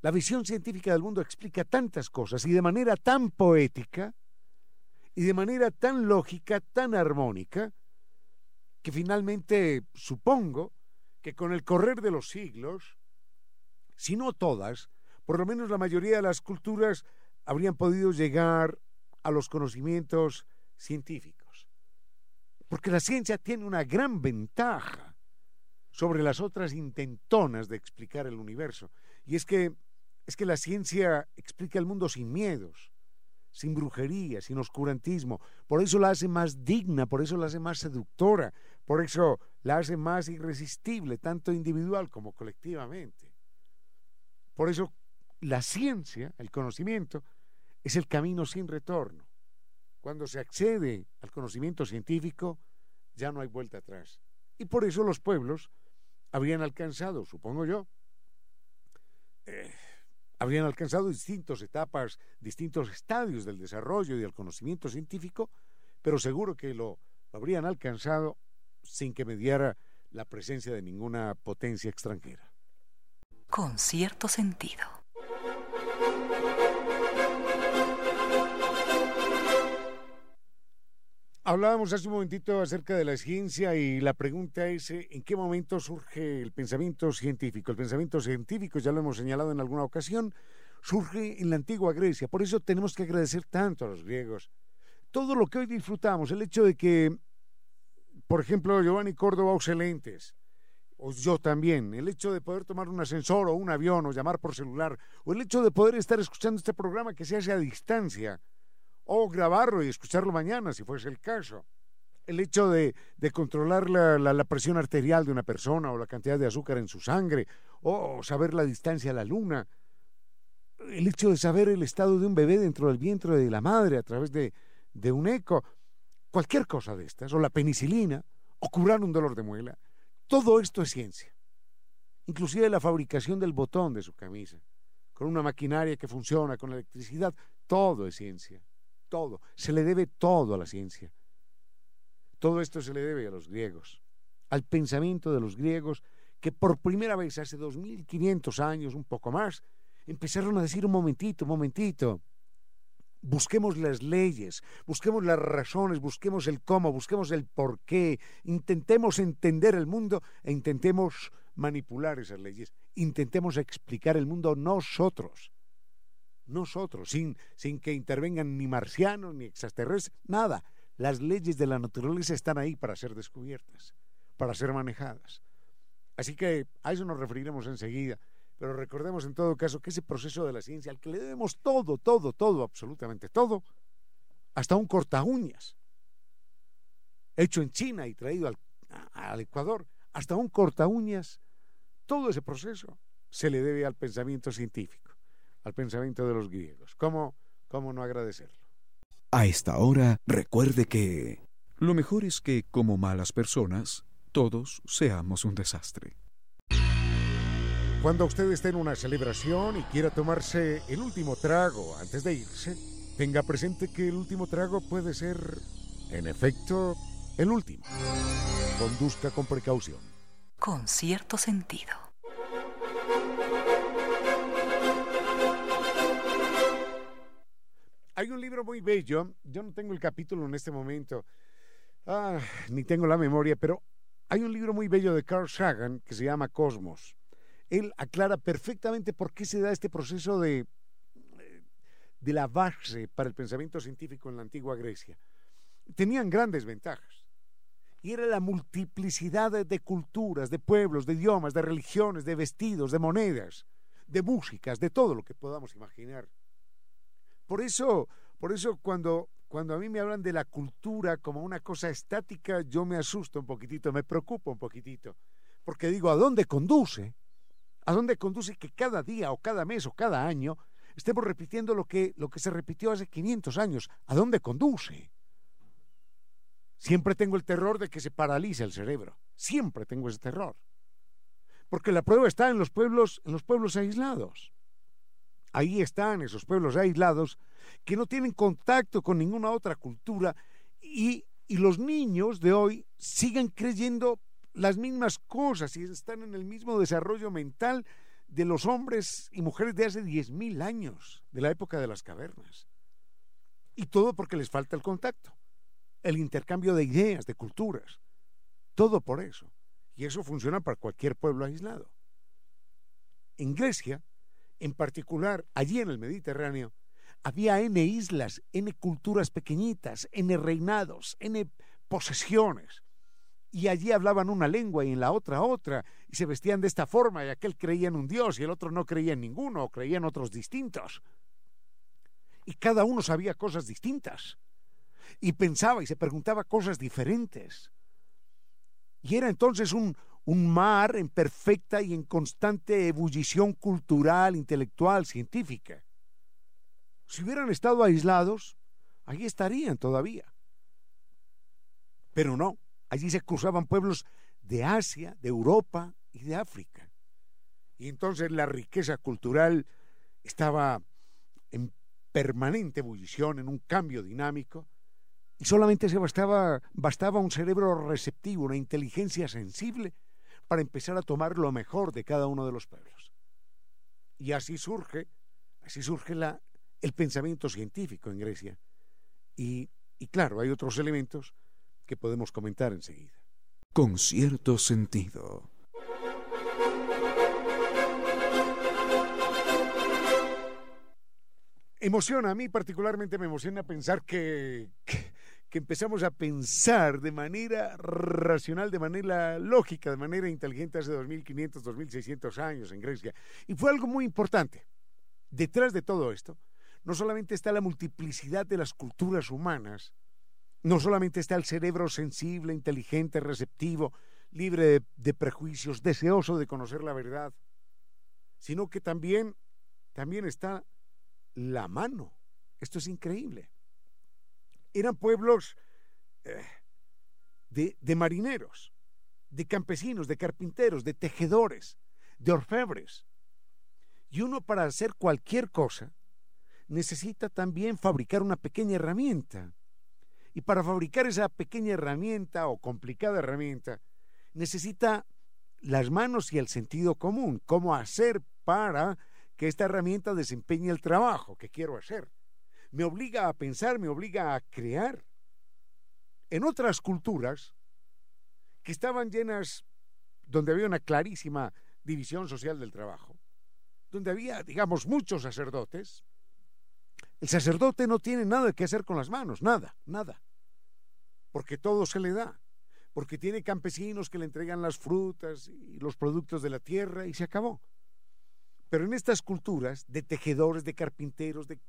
La visión científica del mundo explica tantas cosas y de manera tan poética y de manera tan lógica, tan armónica, que finalmente supongo que con el correr de los siglos, si no todas, por lo menos la mayoría de las culturas habrían podido llegar a los conocimientos científicos. Porque la ciencia tiene una gran ventaja sobre las otras intentonas de explicar el universo, y es que es que la ciencia explica el mundo sin miedos, sin brujería, sin oscurantismo. Por eso la hace más digna, por eso la hace más seductora, por eso la hace más irresistible, tanto individual como colectivamente. Por eso la ciencia, el conocimiento, es el camino sin retorno. Cuando se accede al conocimiento científico, ya no hay vuelta atrás. Y por eso los pueblos habrían alcanzado, supongo yo, eh, habrían alcanzado distintas etapas, distintos estadios del desarrollo y del conocimiento científico, pero seguro que lo, habrían alcanzado sin que mediara la presencia de ninguna potencia extranjera. Con cierto sentido. Hablábamos hace un momentito acerca de la ciencia y la pregunta es ¿en qué momento surge el pensamiento científico? El pensamiento científico, ya lo hemos señalado en alguna ocasión, surge en la antigua Grecia. Por eso tenemos que agradecer tanto a los griegos. Todo lo que hoy disfrutamos, el hecho de que, por ejemplo, Giovanni Córdoba excelentes, o yo también, el hecho de poder tomar un ascensor o un avión o llamar por celular, o el hecho de poder estar escuchando este programa que se hace a distancia, o grabarlo y escucharlo mañana, si fuese el caso. El hecho de, controlar la, presión arterial de una persona o la cantidad de azúcar en su sangre, o saber la distancia a la luna, el hecho de saber el estado de un bebé dentro del vientre de la madre a través de, de un eco, cualquier cosa de estas, o la penicilina, o curar un dolor de muela, todo esto es ciencia. Inclusive la fabricación del botón de su camisa, con una maquinaria que funciona con electricidad, todo es ciencia se le debe todo a la ciencia. Todo esto se le debe a los griegos, al pensamiento de los griegos que por primera vez hace 2500 años, un poco más, empezaron a decir un momentito, un momentito, busquemos las leyes, busquemos las razones, busquemos el cómo, busquemos el por qué, intentemos entender el mundo e intentemos manipular esas leyes, intentemos explicar el mundo nosotros nosotros, sin, sin que intervengan ni marcianos ni extraterrestres, nada. Las leyes de la naturaleza están ahí para ser descubiertas, para ser manejadas. Así que a eso nos referiremos enseguida, pero recordemos en todo caso que ese proceso de la ciencia al que le debemos todo, todo, todo, absolutamente todo, hasta un corta uñas, hecho en China y traído al, al Ecuador, hasta un corta uñas, todo ese proceso se le debe al pensamiento científico al pensamiento de los griegos. ¿Cómo, cómo no agradecerlo? A esta hora, recuerde que lo mejor es que, como malas personas, todos seamos un desastre. Cuando usted esté en una celebración y quiera tomarse el último trago antes de irse, tenga presente que el último trago puede ser, en efecto, el último. Conduzca con precaución. Con cierto sentido. Hay un libro muy bello, yo no tengo el capítulo en este momento, ah, ni tengo la memoria, pero hay un libro muy bello de Carl Sagan que se llama Cosmos. Él aclara perfectamente por qué se da este proceso de, de la base para el pensamiento científico en la antigua Grecia. Tenían grandes ventajas. Y era la multiplicidad de culturas, de pueblos, de idiomas, de religiones, de vestidos, de monedas, de músicas, de todo lo que podamos imaginar. Por eso, por eso cuando, cuando a mí me hablan de la cultura como una cosa estática, yo me asusto un poquitito, me preocupo un poquitito, porque digo, ¿a dónde conduce? ¿A dónde conduce que cada día o cada mes o cada año estemos repitiendo lo que, lo que se repitió hace 500 años? ¿A dónde conduce? Siempre tengo el terror de que se paralice el cerebro. Siempre tengo ese terror. Porque la prueba está en los pueblos, en los pueblos aislados. Ahí están esos pueblos aislados que no tienen contacto con ninguna otra cultura y, y los niños de hoy siguen creyendo las mismas cosas y están en el mismo desarrollo mental de los hombres y mujeres de hace 10.000 años, de la época de las cavernas. Y todo porque les falta el contacto, el intercambio de ideas, de culturas. Todo por eso. Y eso funciona para cualquier pueblo aislado. En Grecia, en particular, allí en el Mediterráneo, había N islas, N culturas pequeñitas, N reinados, N posesiones. Y allí hablaban una lengua y en la otra otra, y se vestían de esta forma, y aquel creía en un dios y el otro no creía en ninguno, o creía en otros distintos. Y cada uno sabía cosas distintas. Y pensaba y se preguntaba cosas diferentes. Y era entonces un, un mar en perfecta y en constante ebullición cultural, intelectual, científica. Si hubieran estado aislados, allí estarían todavía. Pero no, allí se cruzaban pueblos de Asia, de Europa y de África. Y entonces la riqueza cultural estaba en permanente ebullición, en un cambio dinámico, y solamente se bastaba, bastaba un cerebro receptivo, una inteligencia sensible para empezar a tomar lo mejor de cada uno de los pueblos. Y así surge, así surge la, el pensamiento científico en Grecia. Y, y claro, hay otros elementos que podemos comentar enseguida. Con cierto sentido. Emociona, a mí particularmente me emociona pensar que, que, que empezamos a pensar de manera racional, de manera lógica, de manera inteligente hace 2500, 2600 años en Grecia. Y fue algo muy importante. Detrás de todo esto, no solamente está la multiplicidad de las culturas humanas, no solamente está el cerebro sensible, inteligente, receptivo, libre de, de prejuicios, deseoso de conocer la verdad, sino que también, también está la mano. Esto es increíble eran pueblos eh, de, de marineros, de campesinos, de carpinteros, de tejedores, de orfebres. Y uno para hacer cualquier cosa necesita también fabricar una pequeña herramienta. Y para fabricar esa pequeña herramienta o complicada herramienta, necesita las manos y el sentido común, cómo hacer para que esta herramienta desempeñe el trabajo que quiero hacer me obliga a pensar, me obliga a crear. En otras culturas que estaban llenas, donde había una clarísima división social del trabajo, donde había, digamos, muchos sacerdotes, el sacerdote no tiene nada que hacer con las manos, nada, nada, porque todo se le da, porque tiene campesinos que le entregan las frutas y los productos de la tierra y se acabó. Pero en estas culturas de tejedores, de carpinteros, de,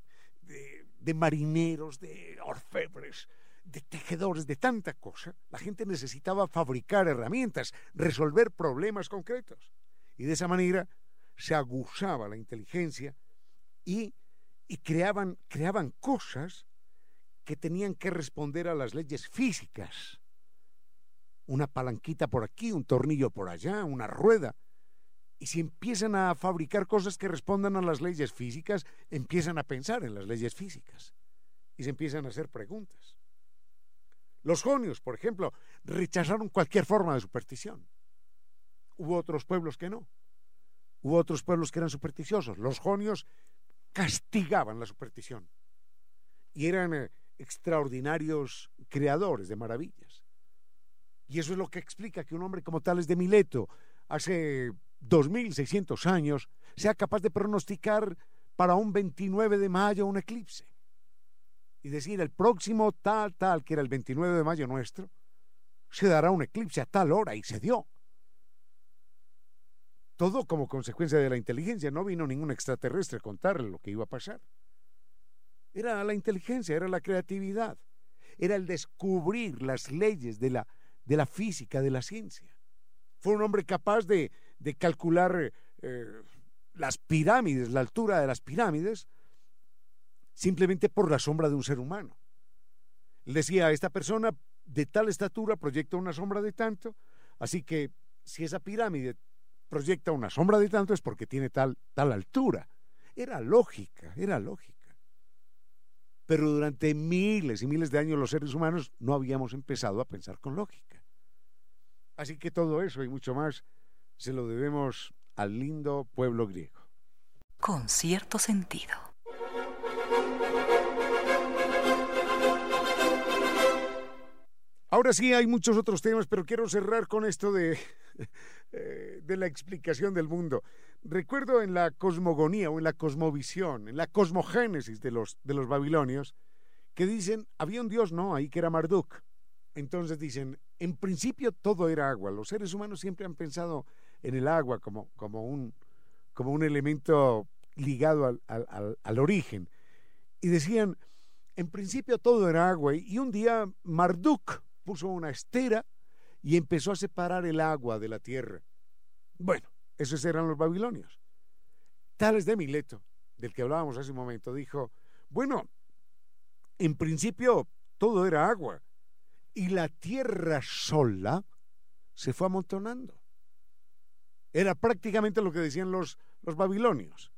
de marineros, de orfebres, de tejedores, de tanta cosa, la gente necesitaba fabricar herramientas, resolver problemas concretos. Y de esa manera se aguzaba la inteligencia y, y creaban, creaban cosas que tenían que responder a las leyes físicas. Una palanquita por aquí, un tornillo por allá, una rueda. Y si empiezan a fabricar cosas que respondan a las leyes físicas, empiezan a pensar en las leyes físicas y se empiezan a hacer preguntas. Los jonios, por ejemplo, rechazaron cualquier forma de superstición. Hubo otros pueblos que no. Hubo otros pueblos que eran supersticiosos. Los jonios castigaban la superstición y eran eh, extraordinarios creadores de maravillas. Y eso es lo que explica que un hombre como Tales de Mileto, hace 2600 años, sea capaz de pronosticar para un 29 de mayo un eclipse. Y decir, el próximo tal, tal, que era el 29 de mayo nuestro, se dará un eclipse a tal hora y se dio. Todo como consecuencia de la inteligencia, no vino ningún extraterrestre a contarle lo que iba a pasar. Era la inteligencia, era la creatividad, era el descubrir las leyes de la, de la física, de la ciencia. Fue un hombre capaz de, de calcular eh, las pirámides, la altura de las pirámides, simplemente por la sombra de un ser humano. Él decía, esta persona de tal estatura proyecta una sombra de tanto, así que si esa pirámide proyecta una sombra de tanto es porque tiene tal, tal altura. Era lógica, era lógica pero durante miles y miles de años los seres humanos no habíamos empezado a pensar con lógica. Así que todo eso y mucho más se lo debemos al lindo pueblo griego. Con cierto sentido. Ahora sí hay muchos otros temas, pero quiero cerrar con esto de, eh, de la explicación del mundo. Recuerdo en la cosmogonía o en la cosmovisión, en la cosmogénesis de los, de los babilonios, que dicen, había un dios, no, ahí que era Marduk. Entonces dicen, en principio todo era agua. Los seres humanos siempre han pensado en el agua como, como, un, como un elemento ligado al, al, al origen. Y decían, en principio todo era agua. Y un día Marduk puso una estera y empezó a separar el agua de la tierra. Bueno, esos eran los babilonios. Tales de Mileto, del que hablábamos hace un momento, dijo, bueno, en principio todo era agua y la tierra sola se fue amontonando. Era prácticamente lo que decían los, los babilonios,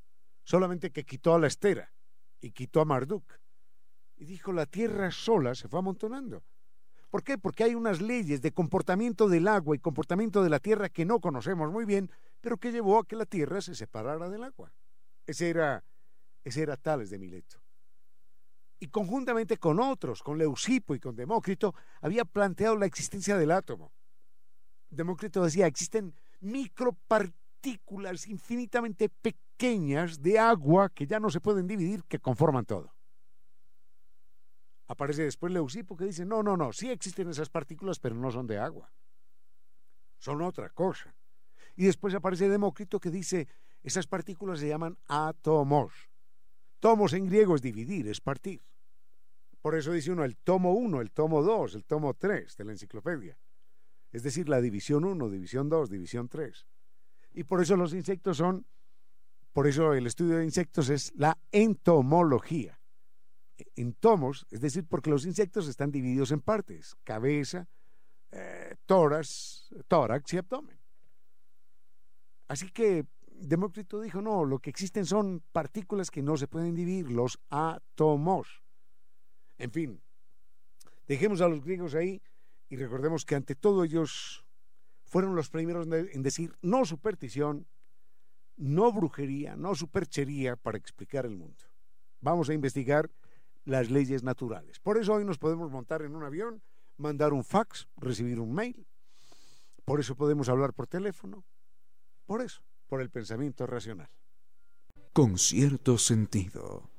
solamente que quitó a la estera y quitó a Marduk. Y dijo, la tierra sola se fue amontonando. ¿Por qué? Porque hay unas leyes de comportamiento del agua y comportamiento de la tierra que no conocemos muy bien, pero que llevó a que la tierra se separara del agua. Ese era, ese era Tales de Mileto. Y conjuntamente con otros, con Leucipo y con Demócrito, había planteado la existencia del átomo. Demócrito decía, existen micropartículas infinitamente pequeñas de agua que ya no se pueden dividir, que conforman todo. Aparece después Leucipo que dice, no, no, no, sí existen esas partículas, pero no son de agua. Son otra cosa. Y después aparece Demócrito que dice, esas partículas se llaman átomos. Tomos en griego es dividir, es partir. Por eso dice uno el tomo 1, el tomo 2, el tomo 3 de la enciclopedia. Es decir, la división 1, división 2, división 3. Y por eso los insectos son, por eso el estudio de insectos es la entomología en tomos, es decir, porque los insectos están divididos en partes, cabeza, eh, tórax, tórax y abdomen. Así que Demócrito dijo, no, lo que existen son partículas que no se pueden dividir, los átomos. En fin, dejemos a los griegos ahí y recordemos que ante todo ellos fueron los primeros en decir no superstición, no brujería, no superchería para explicar el mundo. Vamos a investigar las leyes naturales. Por eso hoy nos podemos montar en un avión, mandar un fax, recibir un mail. Por eso podemos hablar por teléfono. Por eso, por el pensamiento racional. Con cierto sentido.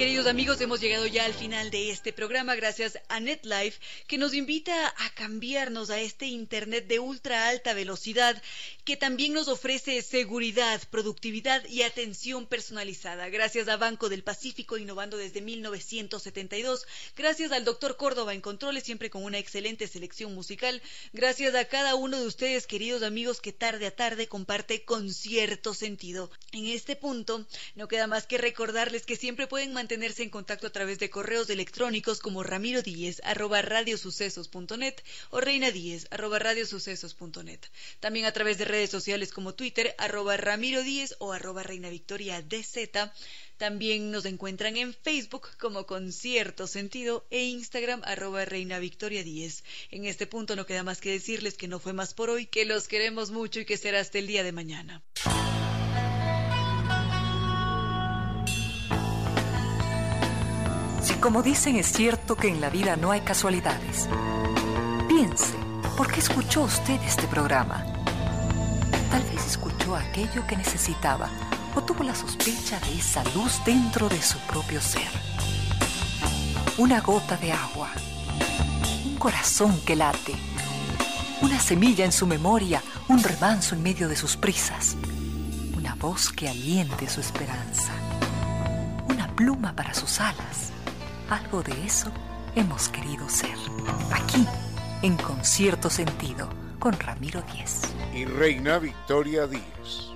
Queridos amigos, hemos llegado ya al final de este programa gracias a NetLife que nos invita a cambiarnos a este Internet de ultra alta velocidad que también nos ofrece seguridad, productividad y atención personalizada. Gracias a Banco del Pacífico, innovando desde 1972. Gracias al doctor Córdoba en controles, siempre con una excelente selección musical. Gracias a cada uno de ustedes, queridos amigos, que tarde a tarde comparte con cierto sentido. En este punto, no queda más que recordarles que siempre pueden mantenerse en contacto a través de correos electrónicos como ramiro arroba radiosucesos.net o reina arroba radiosucesos.net. También a través de redes sociales como Twitter, arroba ramiro o arroba reina victoria dz. También nos encuentran en Facebook como Concierto Sentido e Instagram arroba Reina Victoria 10. En este punto no queda más que decirles que no fue más por hoy, que los queremos mucho y que será hasta el día de mañana. Si como dicen es cierto que en la vida no hay casualidades, piense, ¿por qué escuchó usted este programa? Tal vez escuchó aquello que necesitaba o tuvo la sospecha de esa luz dentro de su propio ser. Una gota de agua, un corazón que late, una semilla en su memoria, un remanso en medio de sus prisas, una voz que aliente su esperanza, una pluma para sus alas. Algo de eso hemos querido ser. Aquí, en concierto sentido, con Ramiro Díez. Y Reina Victoria Díez.